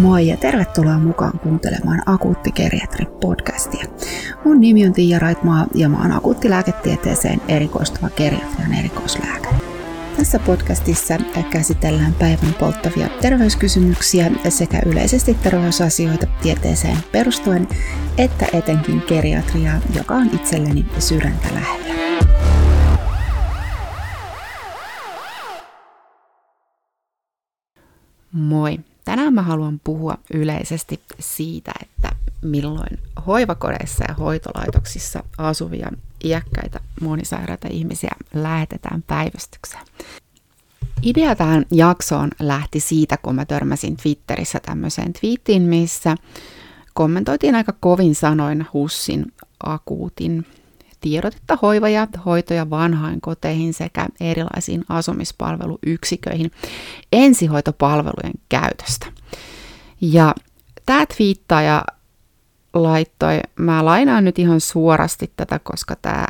Moi ja tervetuloa mukaan kuuntelemaan Akuutti Geriatri-podcastia. Mun nimi on Tiia Raitmaa ja mä oon akuuttilääketieteeseen erikoistuva geriatrian erikoislääkäri. Tässä podcastissa käsitellään päivän polttavia terveyskysymyksiä sekä yleisesti terveysasioita tieteeseen perustuen, että etenkin geriatriaa, joka on itselleni sydäntä lähellä. Moi! Tänään mä haluan puhua yleisesti siitä, että milloin hoivakodeissa ja hoitolaitoksissa asuvia iäkkäitä monisairaita ihmisiä lähetetään päivystykseen. Idea tähän jaksoon lähti siitä, kun mä törmäsin Twitterissä tämmöiseen twiittiin, missä kommentoitiin aika kovin sanoin HUSSin akuutin tiedotetta hoiva- ja hoito- ja vanhainkoteihin sekä erilaisiin asumispalveluyksiköihin ensihoitopalvelujen käytöstä. Ja tämä twiittaaja laittoi, mä lainaan nyt ihan suorasti tätä, koska tämä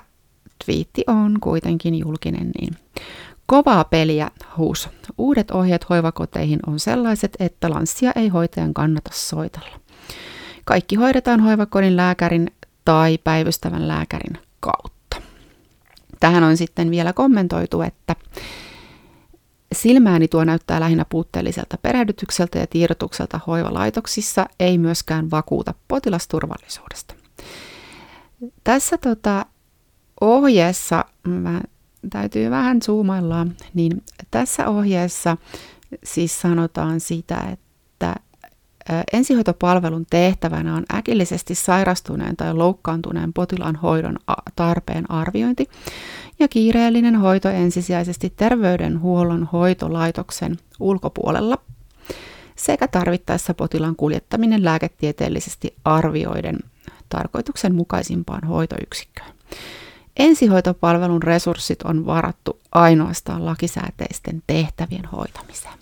twiitti on kuitenkin julkinen, niin Kovaa peliä, huus. Uudet ohjeet hoivakoteihin on sellaiset, että lanssia ei hoitajan kannata soitella. Kaikki hoidetaan hoivakodin lääkärin tai päivystävän lääkärin kautta. Tähän on sitten vielä kommentoitu, että silmääni tuo näyttää lähinnä puutteelliselta perehdytykseltä ja tiedotukselta hoivalaitoksissa, ei myöskään vakuuta potilasturvallisuudesta. Tässä tota, ohjeessa, mä täytyy vähän zoomailla, niin tässä ohjeessa siis sanotaan sitä, että Ensihoitopalvelun tehtävänä on äkillisesti sairastuneen tai loukkaantuneen potilaan hoidon tarpeen arviointi ja kiireellinen hoito ensisijaisesti terveydenhuollon hoitolaitoksen ulkopuolella sekä tarvittaessa potilaan kuljettaminen lääketieteellisesti arvioiden tarkoituksenmukaisimpaan hoitoyksikköön. Ensihoitopalvelun resurssit on varattu ainoastaan lakisääteisten tehtävien hoitamiseen.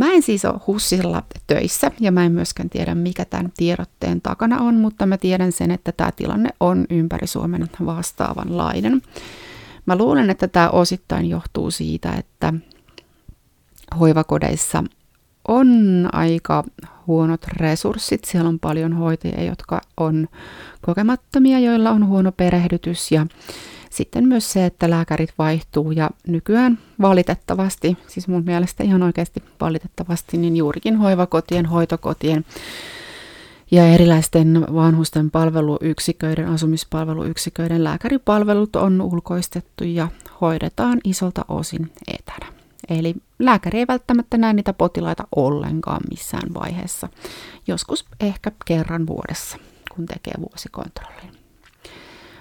Mä en siis ole HUSilla töissä ja mä en myöskään tiedä, mikä tämän tiedotteen takana on, mutta mä tiedän sen, että tämä tilanne on ympäri Suomen vastaavanlainen. Mä luulen, että tämä osittain johtuu siitä, että hoivakodeissa on aika huonot resurssit. Siellä on paljon hoitajia, jotka on kokemattomia, joilla on huono perehdytys ja sitten myös se, että lääkärit vaihtuu ja nykyään valitettavasti, siis mun mielestä ihan oikeasti valitettavasti, niin juurikin hoivakotien, hoitokotien ja erilaisten vanhusten palveluyksiköiden, asumispalveluyksiköiden lääkäripalvelut on ulkoistettu ja hoidetaan isolta osin etänä. Eli lääkäri ei välttämättä näe niitä potilaita ollenkaan missään vaiheessa, joskus ehkä kerran vuodessa, kun tekee vuosikontrollin.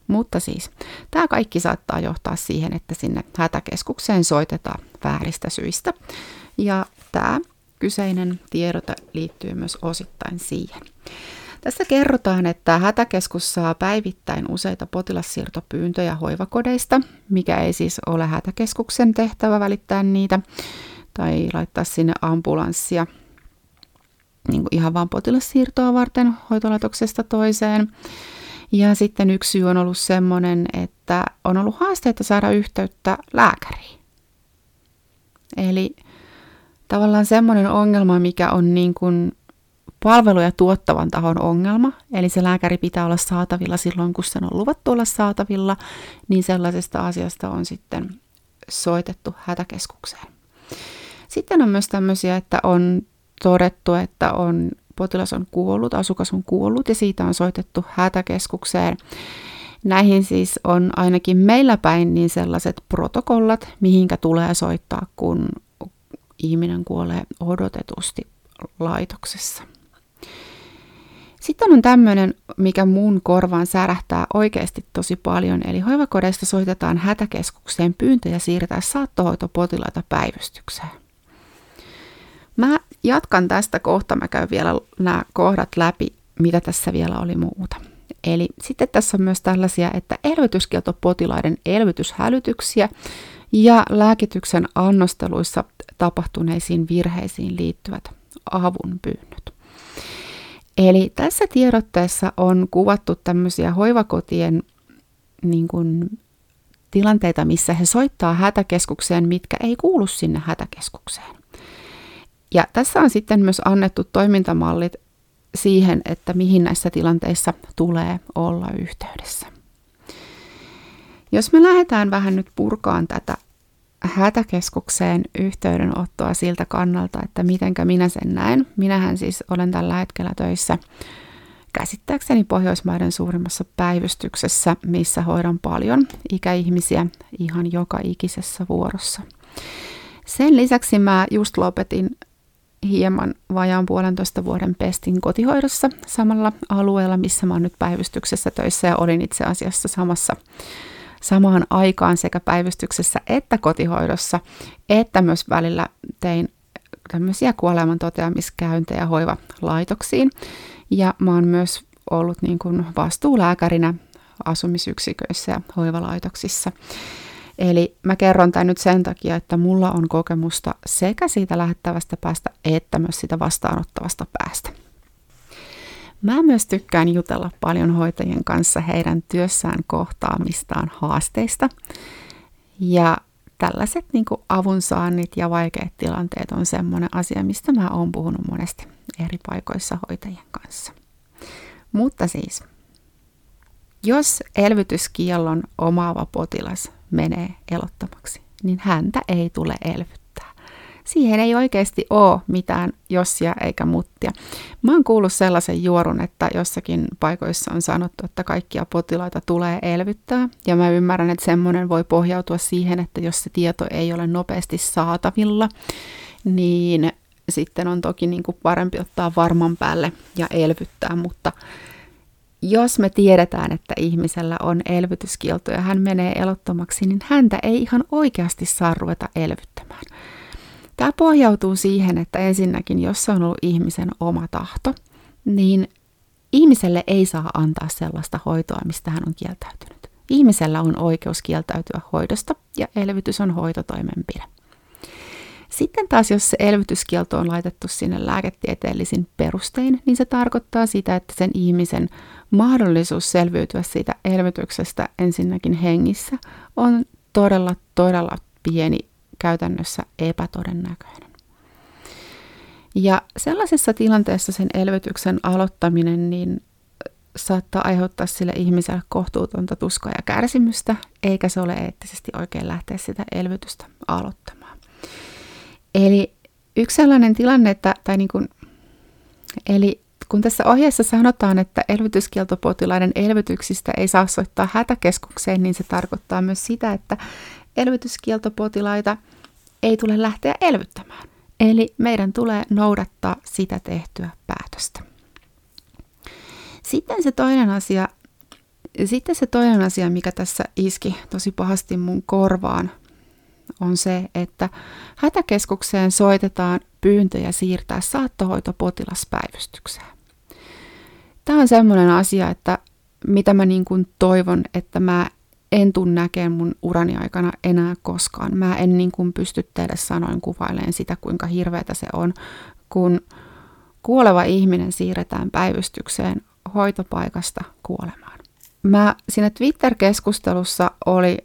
Mutta siis tämä kaikki saattaa johtaa siihen, että sinne hätäkeskukseen soitetaan vääristä syistä. Ja tämä kyseinen tiedote liittyy myös osittain siihen. Tässä kerrotaan, että hätäkeskus saa päivittäin useita potilassiirtopyyntöjä hoivakodeista, mikä ei siis ole hätäkeskuksen tehtävä välittää niitä tai laittaa sinne ambulanssia niin ihan vain potilassiirtoa varten hoitolaitoksesta toiseen. Ja sitten yksi syy on ollut semmoinen, että on ollut haasteita saada yhteyttä lääkäriin. Eli tavallaan semmoinen ongelma, mikä on niin kuin palveluja tuottavan tahon ongelma, eli se lääkäri pitää olla saatavilla silloin, kun sen on luvattu olla saatavilla, niin sellaisesta asiasta on sitten soitettu hätäkeskukseen. Sitten on myös tämmöisiä, että on todettu, että on potilas on kuollut, asukas on kuollut ja siitä on soitettu hätäkeskukseen. Näihin siis on ainakin meillä päin niin sellaiset protokollat, mihinkä tulee soittaa, kun ihminen kuolee odotetusti laitoksessa. Sitten on tämmöinen, mikä mun korvaan särähtää oikeasti tosi paljon, eli hoivakodeista soitetaan hätäkeskukseen pyyntöjä siirtää saattohoitopotilaita päivystykseen. Mä jatkan tästä kohta, mä käyn vielä nämä kohdat läpi, mitä tässä vielä oli muuta. Eli sitten tässä on myös tällaisia, että elvytyskieltopotilaiden elvytyshälytyksiä ja lääkityksen annosteluissa tapahtuneisiin virheisiin liittyvät avun pyynnöt. Eli tässä tiedotteessa on kuvattu tämmöisiä hoivakotien niin kuin, tilanteita, missä he soittaa hätäkeskukseen, mitkä ei kuulu sinne hätäkeskukseen. Ja tässä on sitten myös annettu toimintamallit siihen, että mihin näissä tilanteissa tulee olla yhteydessä. Jos me lähdetään vähän nyt purkaan tätä hätäkeskukseen yhteydenottoa siltä kannalta, että mitenkä minä sen näen. Minähän siis olen tällä hetkellä töissä käsittääkseni Pohjoismaiden suurimmassa päivystyksessä, missä hoidan paljon ikäihmisiä ihan joka ikisessä vuorossa. Sen lisäksi mä just lopetin hieman vajaan puolentoista vuoden pestin kotihoidossa samalla alueella, missä mä oon nyt päivystyksessä töissä ja olin itse asiassa samassa samaan aikaan sekä päivystyksessä että kotihoidossa, että myös välillä tein tämmöisiä kuoleman toteamiskäyntejä hoivalaitoksiin. Ja mä oon myös ollut niin kuin vastuulääkärinä asumisyksiköissä ja hoivalaitoksissa. Eli mä kerron tämän nyt sen takia, että mulla on kokemusta sekä siitä lähettävästä päästä että myös sitä vastaanottavasta päästä. Mä myös tykkään jutella paljon hoitajien kanssa heidän työssään kohtaamistaan haasteista. Ja tällaiset niin avunsaannit ja vaikeat tilanteet on semmoinen asia, mistä mä oon puhunut monesti eri paikoissa hoitajien kanssa. Mutta siis, jos elvytyskiellon omaava potilas menee elottomaksi, niin häntä ei tule elvyttää siihen ei oikeasti ole mitään jossia eikä muttia. Mä oon kuullut sellaisen juorun, että jossakin paikoissa on sanottu, että kaikkia potilaita tulee elvyttää. Ja mä ymmärrän, että semmoinen voi pohjautua siihen, että jos se tieto ei ole nopeasti saatavilla, niin sitten on toki niin kuin parempi ottaa varman päälle ja elvyttää, mutta jos me tiedetään, että ihmisellä on elvytyskielto ja hän menee elottomaksi, niin häntä ei ihan oikeasti saa ruveta elvyttämään. Tämä pohjautuu siihen, että ensinnäkin, jos se on ollut ihmisen oma tahto, niin ihmiselle ei saa antaa sellaista hoitoa, mistä hän on kieltäytynyt. Ihmisellä on oikeus kieltäytyä hoidosta ja elvytys on hoitotoimenpide. Sitten taas, jos se elvytyskielto on laitettu sinne lääketieteellisin perustein, niin se tarkoittaa sitä, että sen ihmisen mahdollisuus selviytyä siitä elvytyksestä ensinnäkin hengissä on todella, todella pieni käytännössä epätodennäköinen. Ja sellaisessa tilanteessa sen elvytyksen aloittaminen niin saattaa aiheuttaa sille ihmiselle kohtuutonta tuskaa ja kärsimystä, eikä se ole eettisesti oikein lähteä sitä elvytystä aloittamaan. Eli yksi sellainen tilanne, että, tai niin kuin, eli kun tässä ohjeessa sanotaan, että elvytyskieltopotilaiden elvytyksistä ei saa soittaa hätäkeskukseen, niin se tarkoittaa myös sitä, että elvytyskieltopotilaita ei tule lähteä elvyttämään. Eli meidän tulee noudattaa sitä tehtyä päätöstä. Sitten se toinen asia, sitten se toinen asia, mikä tässä iski tosi pahasti mun korvaan, on se, että hätäkeskukseen soitetaan pyyntöjä siirtää saattohoitopotilas päivystykseen. Tämä on semmoinen asia, että mitä mä niin kuin toivon, että mä en tule näkemään mun urani aikana enää koskaan. Mä en niin kuin pysty teille sanoin kuvailemaan sitä, kuinka hirveätä se on, kun kuoleva ihminen siirretään päivystykseen hoitopaikasta kuolemaan. Mä siinä Twitter-keskustelussa oli,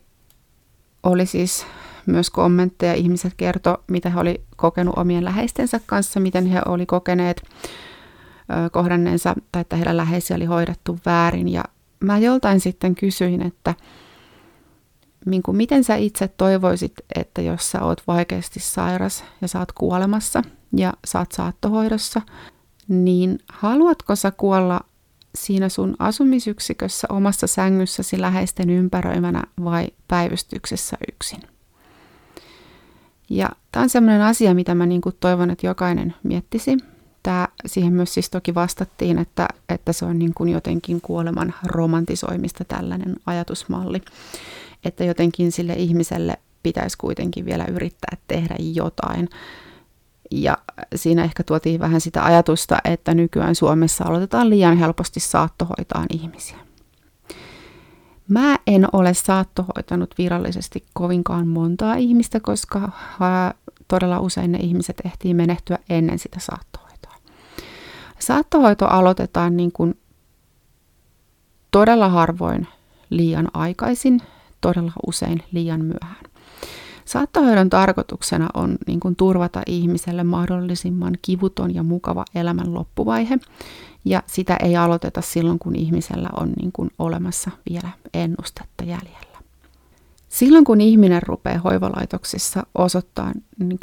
oli siis myös kommentteja. Ihmiset kertoi, mitä he oli kokenut omien läheistensä kanssa, miten he oli kokeneet kohdanneensa tai että heidän läheisiä oli hoidettu väärin. Ja mä joltain sitten kysyin, että niin kuin miten sä itse toivoisit, että jos sä oot vaikeasti sairas ja saat kuolemassa ja saat saattohoidossa, niin haluatko sä kuolla siinä sun asumisyksikössä omassa sängyssäsi läheisten ympäröimänä vai päivystyksessä yksin? Ja tämä on sellainen asia, mitä mä niin kuin toivon, että jokainen miettisi. Tää, siihen myös siis toki vastattiin, että, että se on niin kuin jotenkin kuoleman romantisoimista tällainen ajatusmalli että jotenkin sille ihmiselle pitäisi kuitenkin vielä yrittää tehdä jotain. Ja siinä ehkä tuotiin vähän sitä ajatusta, että nykyään Suomessa aloitetaan liian helposti saattohoitaan ihmisiä. Mä en ole saattohoitanut virallisesti kovinkaan montaa ihmistä, koska todella usein ne ihmiset ehtii menehtyä ennen sitä saattohoitoa. Saattohoito aloitetaan niin kuin todella harvoin liian aikaisin, todella usein liian myöhään. Saattohoidon tarkoituksena on niin kuin turvata ihmiselle mahdollisimman kivuton ja mukava elämän loppuvaihe, ja sitä ei aloiteta silloin, kun ihmisellä on niin kuin olemassa vielä ennustetta jäljellä. Silloin, kun ihminen rupeaa hoivalaitoksissa osoittaa niin,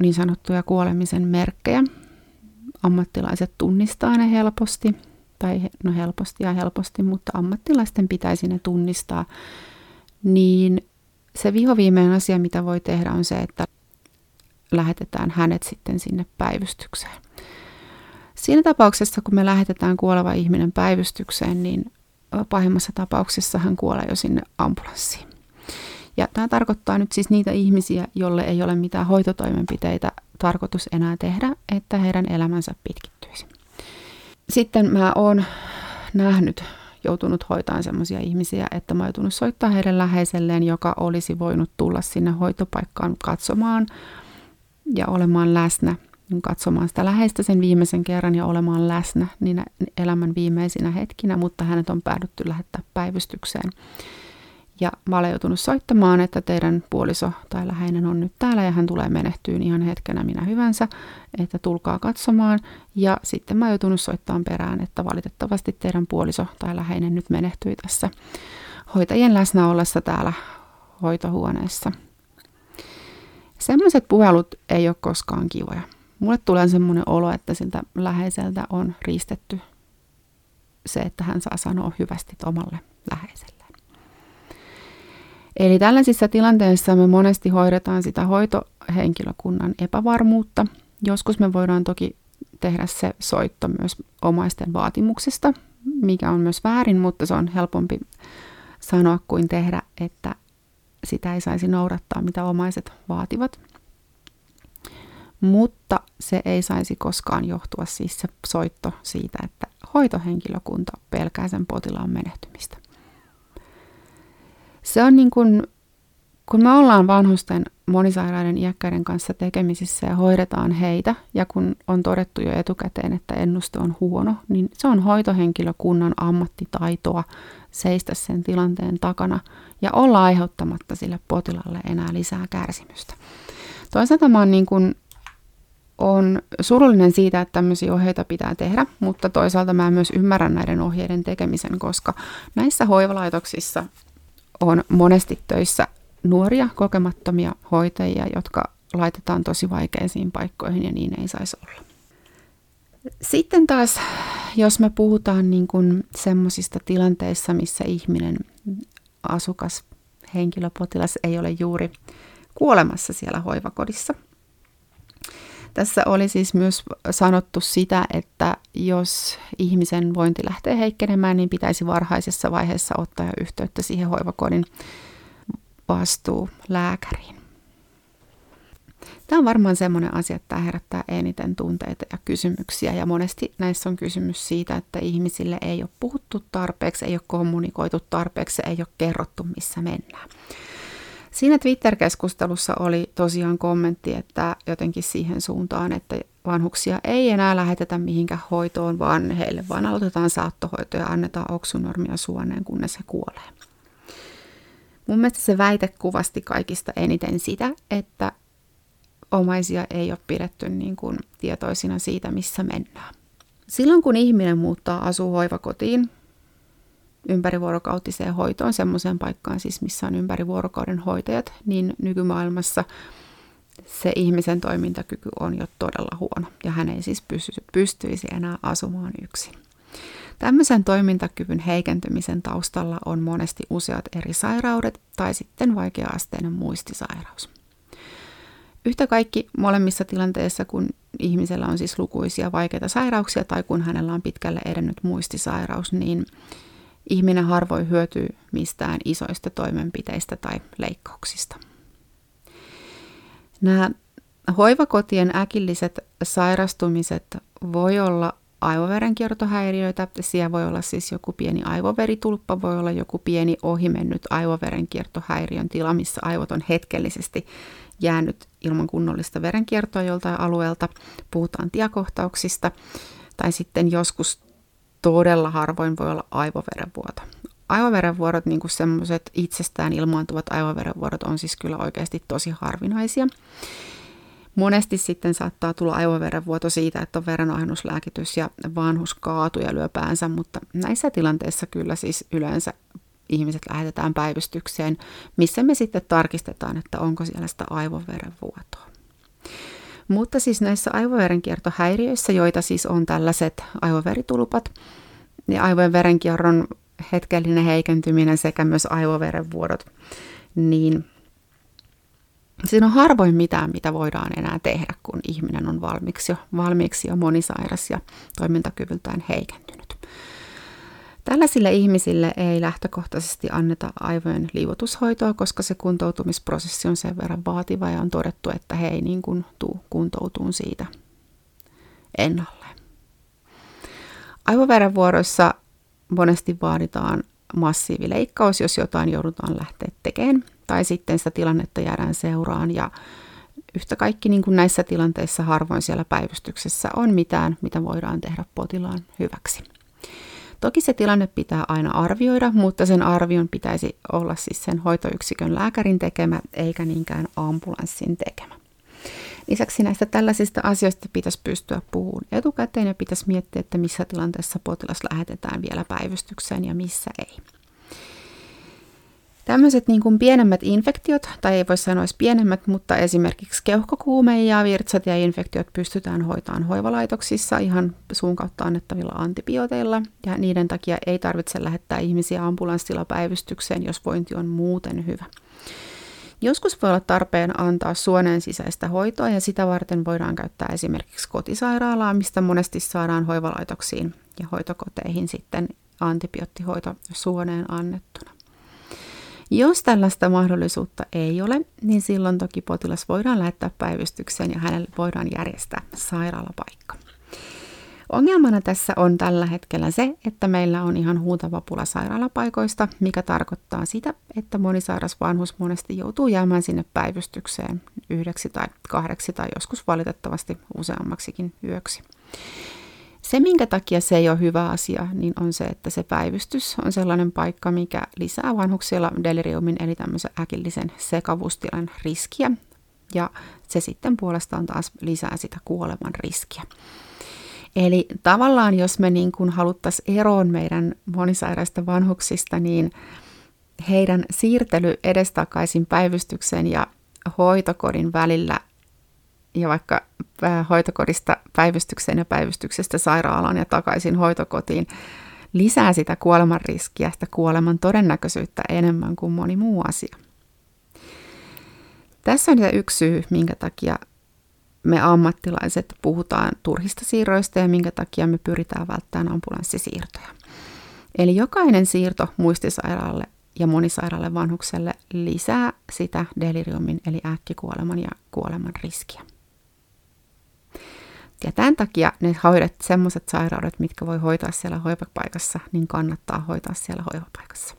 niin sanottuja kuolemisen merkkejä, ammattilaiset tunnistaa ne helposti, tai no helposti ja helposti, mutta ammattilaisten pitäisi ne tunnistaa, niin se vihoviimeinen asia, mitä voi tehdä, on se, että lähetetään hänet sitten sinne päivystykseen. Siinä tapauksessa, kun me lähetetään kuoleva ihminen päivystykseen, niin pahimmassa tapauksessa hän kuolee jo sinne ambulanssiin. Ja tämä tarkoittaa nyt siis niitä ihmisiä, jolle ei ole mitään hoitotoimenpiteitä tarkoitus enää tehdä, että heidän elämänsä pitkittyisi. Sitten mä oon nähnyt, joutunut hoitaan sellaisia ihmisiä, että mä oon joutunut soittaa heidän läheiselleen, joka olisi voinut tulla sinne hoitopaikkaan katsomaan ja olemaan läsnä, katsomaan sitä läheistä sen viimeisen kerran ja olemaan läsnä niin elämän viimeisinä hetkinä, mutta hänet on päädytty lähettää päivystykseen. Ja mä olen joutunut soittamaan, että teidän puoliso tai läheinen on nyt täällä ja hän tulee menehtyyn ihan hetkenä minä hyvänsä, että tulkaa katsomaan. Ja sitten mä oon joutunut soittamaan perään, että valitettavasti teidän puoliso tai läheinen nyt menehtyi tässä hoitajien läsnä ollessa täällä hoitohuoneessa. Semmoiset puhelut ei ole koskaan kivoja. Mulle tulee semmoinen olo, että siltä läheiseltä on riistetty se, että hän saa sanoa hyvästi omalle läheiselle. Eli tällaisissa tilanteissa me monesti hoidetaan sitä hoitohenkilökunnan epävarmuutta. Joskus me voidaan toki tehdä se soitto myös omaisten vaatimuksesta, mikä on myös väärin, mutta se on helpompi sanoa kuin tehdä, että sitä ei saisi noudattaa, mitä omaiset vaativat. Mutta se ei saisi koskaan johtua siis se soitto siitä, että hoitohenkilökunta pelkää sen potilaan menehtymistä. Se on niin kuin, kun me ollaan vanhusten monisairaiden iäkkäiden kanssa tekemisissä ja hoidetaan heitä, ja kun on todettu jo etukäteen, että ennuste on huono, niin se on hoitohenkilökunnan ammattitaitoa seistä sen tilanteen takana ja olla aiheuttamatta sille potilaalle enää lisää kärsimystä. Toisaalta mä oon niin kuin on surullinen siitä, että tämmöisiä ohjeita pitää tehdä, mutta toisaalta mä myös ymmärrän näiden ohjeiden tekemisen, koska näissä hoivalaitoksissa on monesti töissä nuoria, kokemattomia hoitajia, jotka laitetaan tosi vaikeisiin paikkoihin ja niin ei saisi olla. Sitten taas, jos me puhutaan niin kuin semmoisista tilanteissa, missä ihminen, asukas, henkilöpotilas ei ole juuri kuolemassa siellä hoivakodissa – tässä oli siis myös sanottu sitä, että jos ihmisen vointi lähtee heikkenemään, niin pitäisi varhaisessa vaiheessa ottaa yhteyttä siihen hoivakodin vastuulääkäriin. Tämä on varmaan semmoinen asia, että tämä herättää eniten tunteita ja kysymyksiä. Ja monesti näissä on kysymys siitä, että ihmisille ei ole puhuttu tarpeeksi, ei ole kommunikoitu tarpeeksi, ei ole kerrottu, missä mennään. Siinä Twitter-keskustelussa oli tosiaan kommentti, että jotenkin siihen suuntaan, että vanhuksia ei enää lähetetä mihinkään hoitoon, vaan heille vaan aloitetaan saattohoito ja annetaan oksunormia suoneen, kunnes he kuolee. Mun mielestä se väite kuvasti kaikista eniten sitä, että omaisia ei ole pidetty niin kuin tietoisina siitä, missä mennään. Silloin kun ihminen muuttaa asuhoivakotiin, ympärivuorokautiseen hoitoon, semmoiseen paikkaan siis, missä on ympärivuorokauden hoitajat, niin nykymaailmassa se ihmisen toimintakyky on jo todella huono ja hän ei siis pysy, pystyisi enää asumaan yksin. Tämmöisen toimintakyvyn heikentymisen taustalla on monesti useat eri sairaudet tai sitten vaikea-asteinen muistisairaus. Yhtä kaikki molemmissa tilanteissa, kun ihmisellä on siis lukuisia vaikeita sairauksia tai kun hänellä on pitkälle edennyt muistisairaus, niin Ihminen harvoin hyötyy mistään isoista toimenpiteistä tai leikkauksista. Nämä hoivakotien äkilliset sairastumiset voi olla aivoverenkiertohäiriöitä. Siellä voi olla siis joku pieni aivoveritulppa, voi olla joku pieni ohimennyt aivoverenkiertohäiriön tila, missä aivot on hetkellisesti jäänyt ilman kunnollista verenkiertoa joltain alueelta. Puhutaan tiekohtauksista. Tai sitten joskus todella harvoin voi olla aivoverenvuoto. aivoverenvuorot, niin kuin semmoiset itsestään ilmaantuvat aivoverenvuorot on siis kyllä oikeasti tosi harvinaisia. Monesti sitten saattaa tulla aivoverenvuoto siitä, että on verenohennuslääkitys ja vanhus kaatuu ja lyö päänsä, mutta näissä tilanteissa kyllä siis yleensä ihmiset lähetetään päivystykseen, missä me sitten tarkistetaan, että onko siellä sitä aivoverenvuotoa. Mutta siis näissä aivoverenkiertohäiriöissä, joita siis on tällaiset aivoveritulpat, niin aivojen verenkierron hetkellinen heikentyminen sekä myös aivoverenvuodot, niin siinä on harvoin mitään, mitä voidaan enää tehdä, kun ihminen on valmiiksi jo, valmiiksi jo monisairas ja toimintakyvyltään heikentynyt. Tällaisille ihmisille ei lähtökohtaisesti anneta aivojen liivotushoitoa, koska se kuntoutumisprosessi on sen verran vaativa ja on todettu, että he ei niin kuin tuu kuntoutuun siitä ennalleen. Aivoverenvuoroissa monesti vaaditaan massiivileikkaus, jos jotain joudutaan lähteä tekemään, tai sitten sitä tilannetta jäädään seuraan ja yhtä kaikki niin kuin näissä tilanteissa harvoin siellä päivystyksessä on mitään, mitä voidaan tehdä potilaan hyväksi. Toki se tilanne pitää aina arvioida, mutta sen arvion pitäisi olla siis sen hoitoyksikön lääkärin tekemä, eikä niinkään ambulanssin tekemä. Lisäksi näistä tällaisista asioista pitäisi pystyä puhumaan etukäteen ja pitäisi miettiä, että missä tilanteessa potilas lähetetään vielä päivystykseen ja missä ei. Tämmöiset niin kuin pienemmät infektiot, tai ei voi sanoa edes pienemmät, mutta esimerkiksi keuhkokuume ja virtsat ja infektiot pystytään hoitamaan hoivalaitoksissa ihan suun kautta annettavilla antibiooteilla, ja niiden takia ei tarvitse lähettää ihmisiä ambulanssilla päivystykseen, jos vointi on muuten hyvä. Joskus voi olla tarpeen antaa suoneen sisäistä hoitoa ja sitä varten voidaan käyttää esimerkiksi kotisairaalaa, mistä monesti saadaan hoivalaitoksiin ja hoitokoteihin sitten antibioottihoito suoneen annettuna. Jos tällaista mahdollisuutta ei ole, niin silloin toki potilas voidaan lähettää päivystykseen ja hänelle voidaan järjestää sairaalapaikka. Ongelmana tässä on tällä hetkellä se, että meillä on ihan huutava pula sairaalapaikoista, mikä tarkoittaa sitä, että monisairas vanhus monesti joutuu jäämään sinne päivystykseen yhdeksi tai kahdeksi tai joskus valitettavasti useammaksikin yöksi. Se, minkä takia se ei ole hyvä asia, niin on se, että se päivystys on sellainen paikka, mikä lisää vanhuksilla deliriumin eli tämmöisen äkillisen sekavuustilan riskiä. Ja se sitten puolestaan taas lisää sitä kuoleman riskiä. Eli tavallaan jos me niin kuin haluttaisiin eroon meidän monisairaista vanhuksista, niin heidän siirtely edestakaisin päivystyksen ja hoitokodin välillä ja vaikka hoitokodista päivystykseen ja päivystyksestä sairaalaan ja takaisin hoitokotiin lisää sitä kuoleman riskiä, sitä kuoleman todennäköisyyttä enemmän kuin moni muu asia. Tässä on yksi syy, minkä takia me ammattilaiset puhutaan turhista siirroista ja minkä takia me pyritään välttämään ambulanssisiirtoja. Eli jokainen siirto muistisairaalle ja monisairaalle vanhukselle lisää sitä deliriumin eli äkkikuoleman ja kuoleman riskiä. Ja tämän takia ne hoidat, semmoiset sairaudet, mitkä voi hoitaa siellä hoivapaikassa, niin kannattaa hoitaa siellä hoivapaikassa.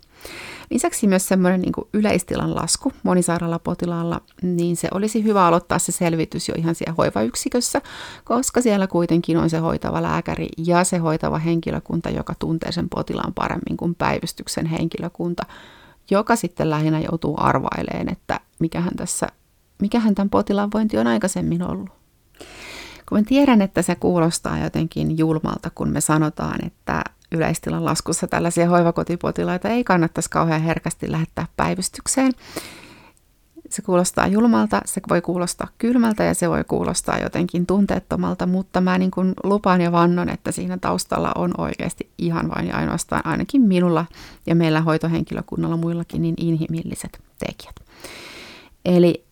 Lisäksi myös semmoinen niin kuin yleistilan lasku monisairaalapotilaalla, niin se olisi hyvä aloittaa se selvitys jo ihan siellä hoivayksikössä, koska siellä kuitenkin on se hoitava lääkäri ja se hoitava henkilökunta, joka tuntee sen potilaan paremmin kuin päivystyksen henkilökunta, joka sitten lähinnä joutuu arvaileen, että mikähän tässä, mikähän tämän potilaan vointi on aikaisemmin ollut. Kun mä tiedän, että se kuulostaa jotenkin julmalta, kun me sanotaan, että yleistilan laskussa tällaisia hoivakotipotilaita ei kannattaisi kauhean herkästi lähettää päivystykseen. Se kuulostaa julmalta, se voi kuulostaa kylmältä ja se voi kuulostaa jotenkin tunteettomalta, mutta mä niin kuin lupaan ja vannon, että siinä taustalla on oikeasti ihan vain ja ainoastaan ainakin minulla ja meillä hoitohenkilökunnalla muillakin niin inhimilliset tekijät. Eli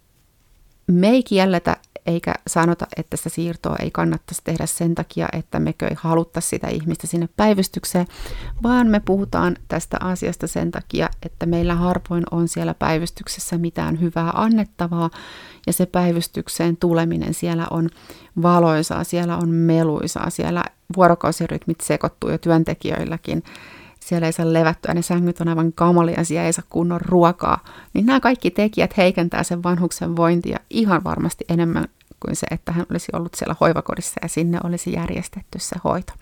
me ei kielletä eikä sanota, että sitä siirtoa ei kannattaisi tehdä sen takia, että mekö ei haluttaisi sitä ihmistä sinne päivystykseen, vaan me puhutaan tästä asiasta sen takia, että meillä harvoin on siellä päivystyksessä mitään hyvää annettavaa, ja se päivystykseen tuleminen siellä on valoisaa, siellä on meluisaa, siellä vuorokausirytmit sekoittuu jo työntekijöilläkin, siellä ei saa levättyä, ne sängyt on aivan kamalia, siellä ei saa kunnon ruokaa, niin nämä kaikki tekijät heikentää sen vanhuksen vointia ihan varmasti enemmän kuin se, että hän olisi ollut siellä hoivakodissa ja sinne olisi järjestetty se hoito.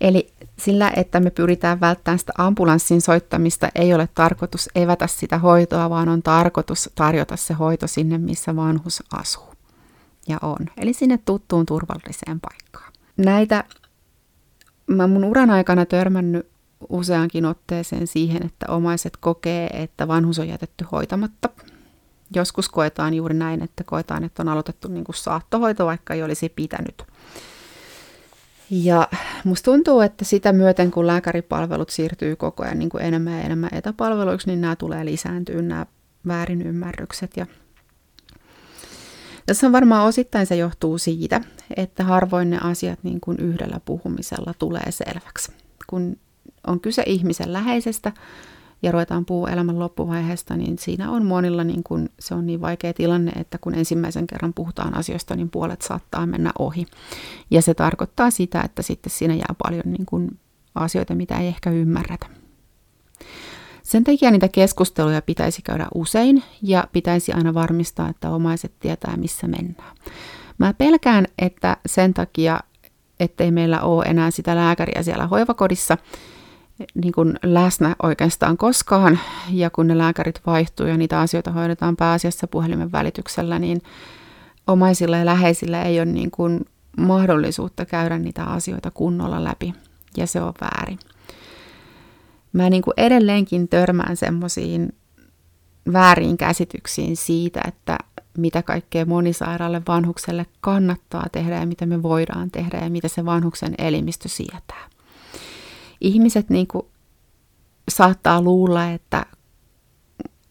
Eli sillä, että me pyritään välttämään sitä ambulanssin soittamista, ei ole tarkoitus evätä sitä hoitoa, vaan on tarkoitus tarjota se hoito sinne, missä vanhus asuu ja on. Eli sinne tuttuun turvalliseen paikkaan. Näitä mä mun uran aikana törmännyt useankin otteeseen siihen, että omaiset kokee, että vanhus on jätetty hoitamatta. Joskus koetaan juuri näin, että koetaan, että on aloitettu niin kuin saattohoito, vaikka ei olisi pitänyt. Ja musta tuntuu, että sitä myöten, kun lääkäripalvelut siirtyy koko ajan niin kuin enemmän ja enemmän etäpalveluiksi, niin nämä tulee lisääntyä, nämä väärinymmärrykset. Ja tässä on varmaan osittain se johtuu siitä, että harvoin ne asiat niin kuin yhdellä puhumisella tulee selväksi. Kun on kyse ihmisen läheisestä ja ruvetaan puhua elämän loppuvaiheesta, niin siinä on monilla niin kuin, se on niin vaikea tilanne, että kun ensimmäisen kerran puhutaan asioista, niin puolet saattaa mennä ohi. Ja se tarkoittaa sitä, että sitten siinä jää paljon niin kuin asioita, mitä ei ehkä ymmärretä. Sen takia niitä keskusteluja pitäisi käydä usein ja pitäisi aina varmistaa, että omaiset tietää, missä mennään. Mä pelkään, että sen takia, ettei meillä ole enää sitä lääkäriä siellä hoivakodissa, niin kuin läsnä oikeastaan koskaan. Ja kun ne lääkärit vaihtuu ja niitä asioita hoidetaan pääasiassa puhelimen välityksellä, niin omaisilla ja läheisillä ei ole niin kuin mahdollisuutta käydä niitä asioita kunnolla läpi. Ja se on väärin. Mä niin kuin edelleenkin törmään semmoisiin väärin käsityksiin siitä, että mitä kaikkea monisairaalle vanhukselle kannattaa tehdä ja mitä me voidaan tehdä ja mitä se vanhuksen elimistö sietää ihmiset niin kuin saattaa luulla, että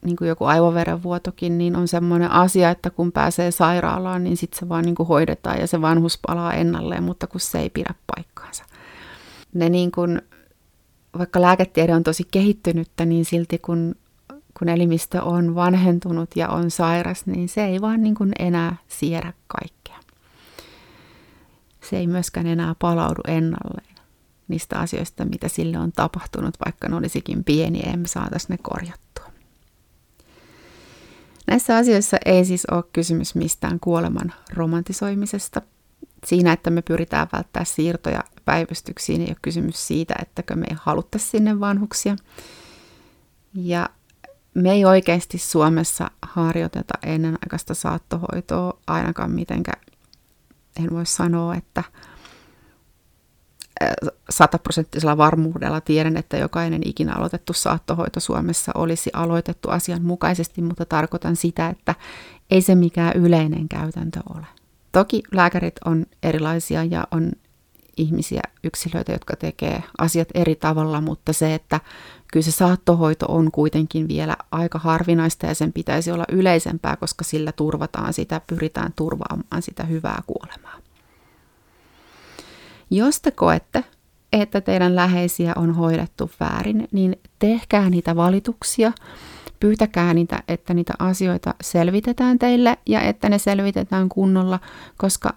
niin kuin joku aivoverenvuotokin, niin on semmoinen asia, että kun pääsee sairaalaan, niin sitten se vaan niin kuin hoidetaan ja se vanhus palaa ennalleen, mutta kun se ei pidä paikkaansa. Ne niin kuin, vaikka lääketiede on tosi kehittynyttä, niin silti kun, kun elimistö on vanhentunut ja on sairas, niin se ei vaan niin kuin enää siedä kaikkea. Se ei myöskään enää palaudu ennalleen niistä asioista, mitä sille on tapahtunut, vaikka ne olisikin pieniä, emme saataisiin ne korjattua. Näissä asioissa ei siis ole kysymys mistään kuoleman romantisoimisesta. Siinä, että me pyritään välttää siirtoja päivystyksiin, ei ole kysymys siitä, että me ei haluttaisi sinne vanhuksia. Ja me ei oikeasti Suomessa harjoiteta ennenaikaista saattohoitoa ainakaan mitenkään. En voi sanoa, että sataprosenttisella varmuudella tiedän, että jokainen ikinä aloitettu saattohoito Suomessa olisi aloitettu asianmukaisesti, mutta tarkoitan sitä, että ei se mikään yleinen käytäntö ole. Toki lääkärit on erilaisia ja on ihmisiä, yksilöitä, jotka tekee asiat eri tavalla, mutta se, että kyllä se saattohoito on kuitenkin vielä aika harvinaista ja sen pitäisi olla yleisempää, koska sillä turvataan sitä, pyritään turvaamaan sitä hyvää kuolemaa. Jos te koette, että teidän läheisiä on hoidettu väärin, niin tehkää niitä valituksia, pyytäkää niitä, että niitä asioita selvitetään teille ja että ne selvitetään kunnolla, koska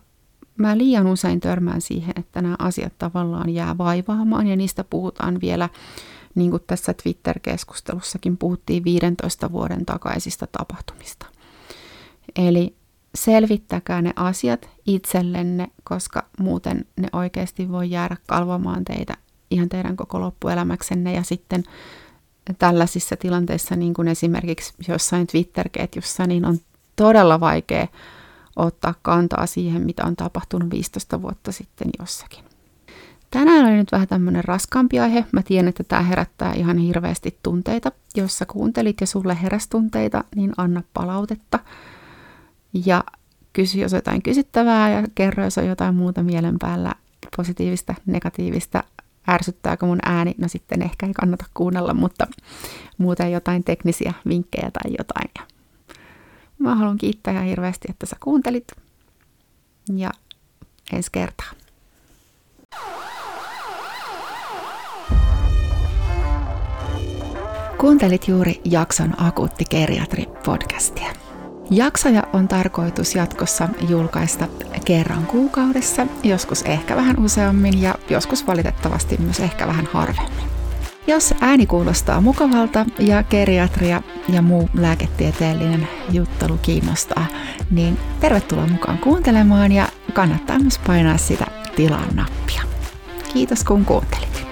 mä liian usein törmään siihen, että nämä asiat tavallaan jää vaivaamaan ja niistä puhutaan vielä, niin kuin tässä Twitter-keskustelussakin puhuttiin 15 vuoden takaisista tapahtumista. Eli selvittäkää ne asiat itsellenne, koska muuten ne oikeasti voi jäädä kalvomaan teitä ihan teidän koko loppuelämäksenne ja sitten tällaisissa tilanteissa, niin kuin esimerkiksi jossain Twitter-ketjussa, niin on todella vaikea ottaa kantaa siihen, mitä on tapahtunut 15 vuotta sitten jossakin. Tänään oli nyt vähän tämmöinen raskaampi aihe. Mä tiedän, että tämä herättää ihan hirveästi tunteita. Jos sä kuuntelit ja sulle heräs tunteita, niin anna palautetta ja kysy, jos on jotain kysyttävää ja kerro, jos on jotain muuta mielen päällä, positiivista, negatiivista, ärsyttääkö mun ääni, no sitten ehkä ei kannata kuunnella, mutta muuten jotain teknisiä vinkkejä tai jotain. Ja mä haluan kiittää ihan hirveästi, että sä kuuntelit ja ensi kertaa. Kuuntelit juuri jakson Akuutti Geriatri podcastia. Jaksoja on tarkoitus jatkossa julkaista kerran kuukaudessa, joskus ehkä vähän useammin ja joskus valitettavasti myös ehkä vähän harvemmin. Jos ääni kuulostaa mukavalta ja geriatria ja muu lääketieteellinen juttelu kiinnostaa, niin tervetuloa mukaan kuuntelemaan ja kannattaa myös painaa sitä tilan nappia. Kiitos kun kuuntelit.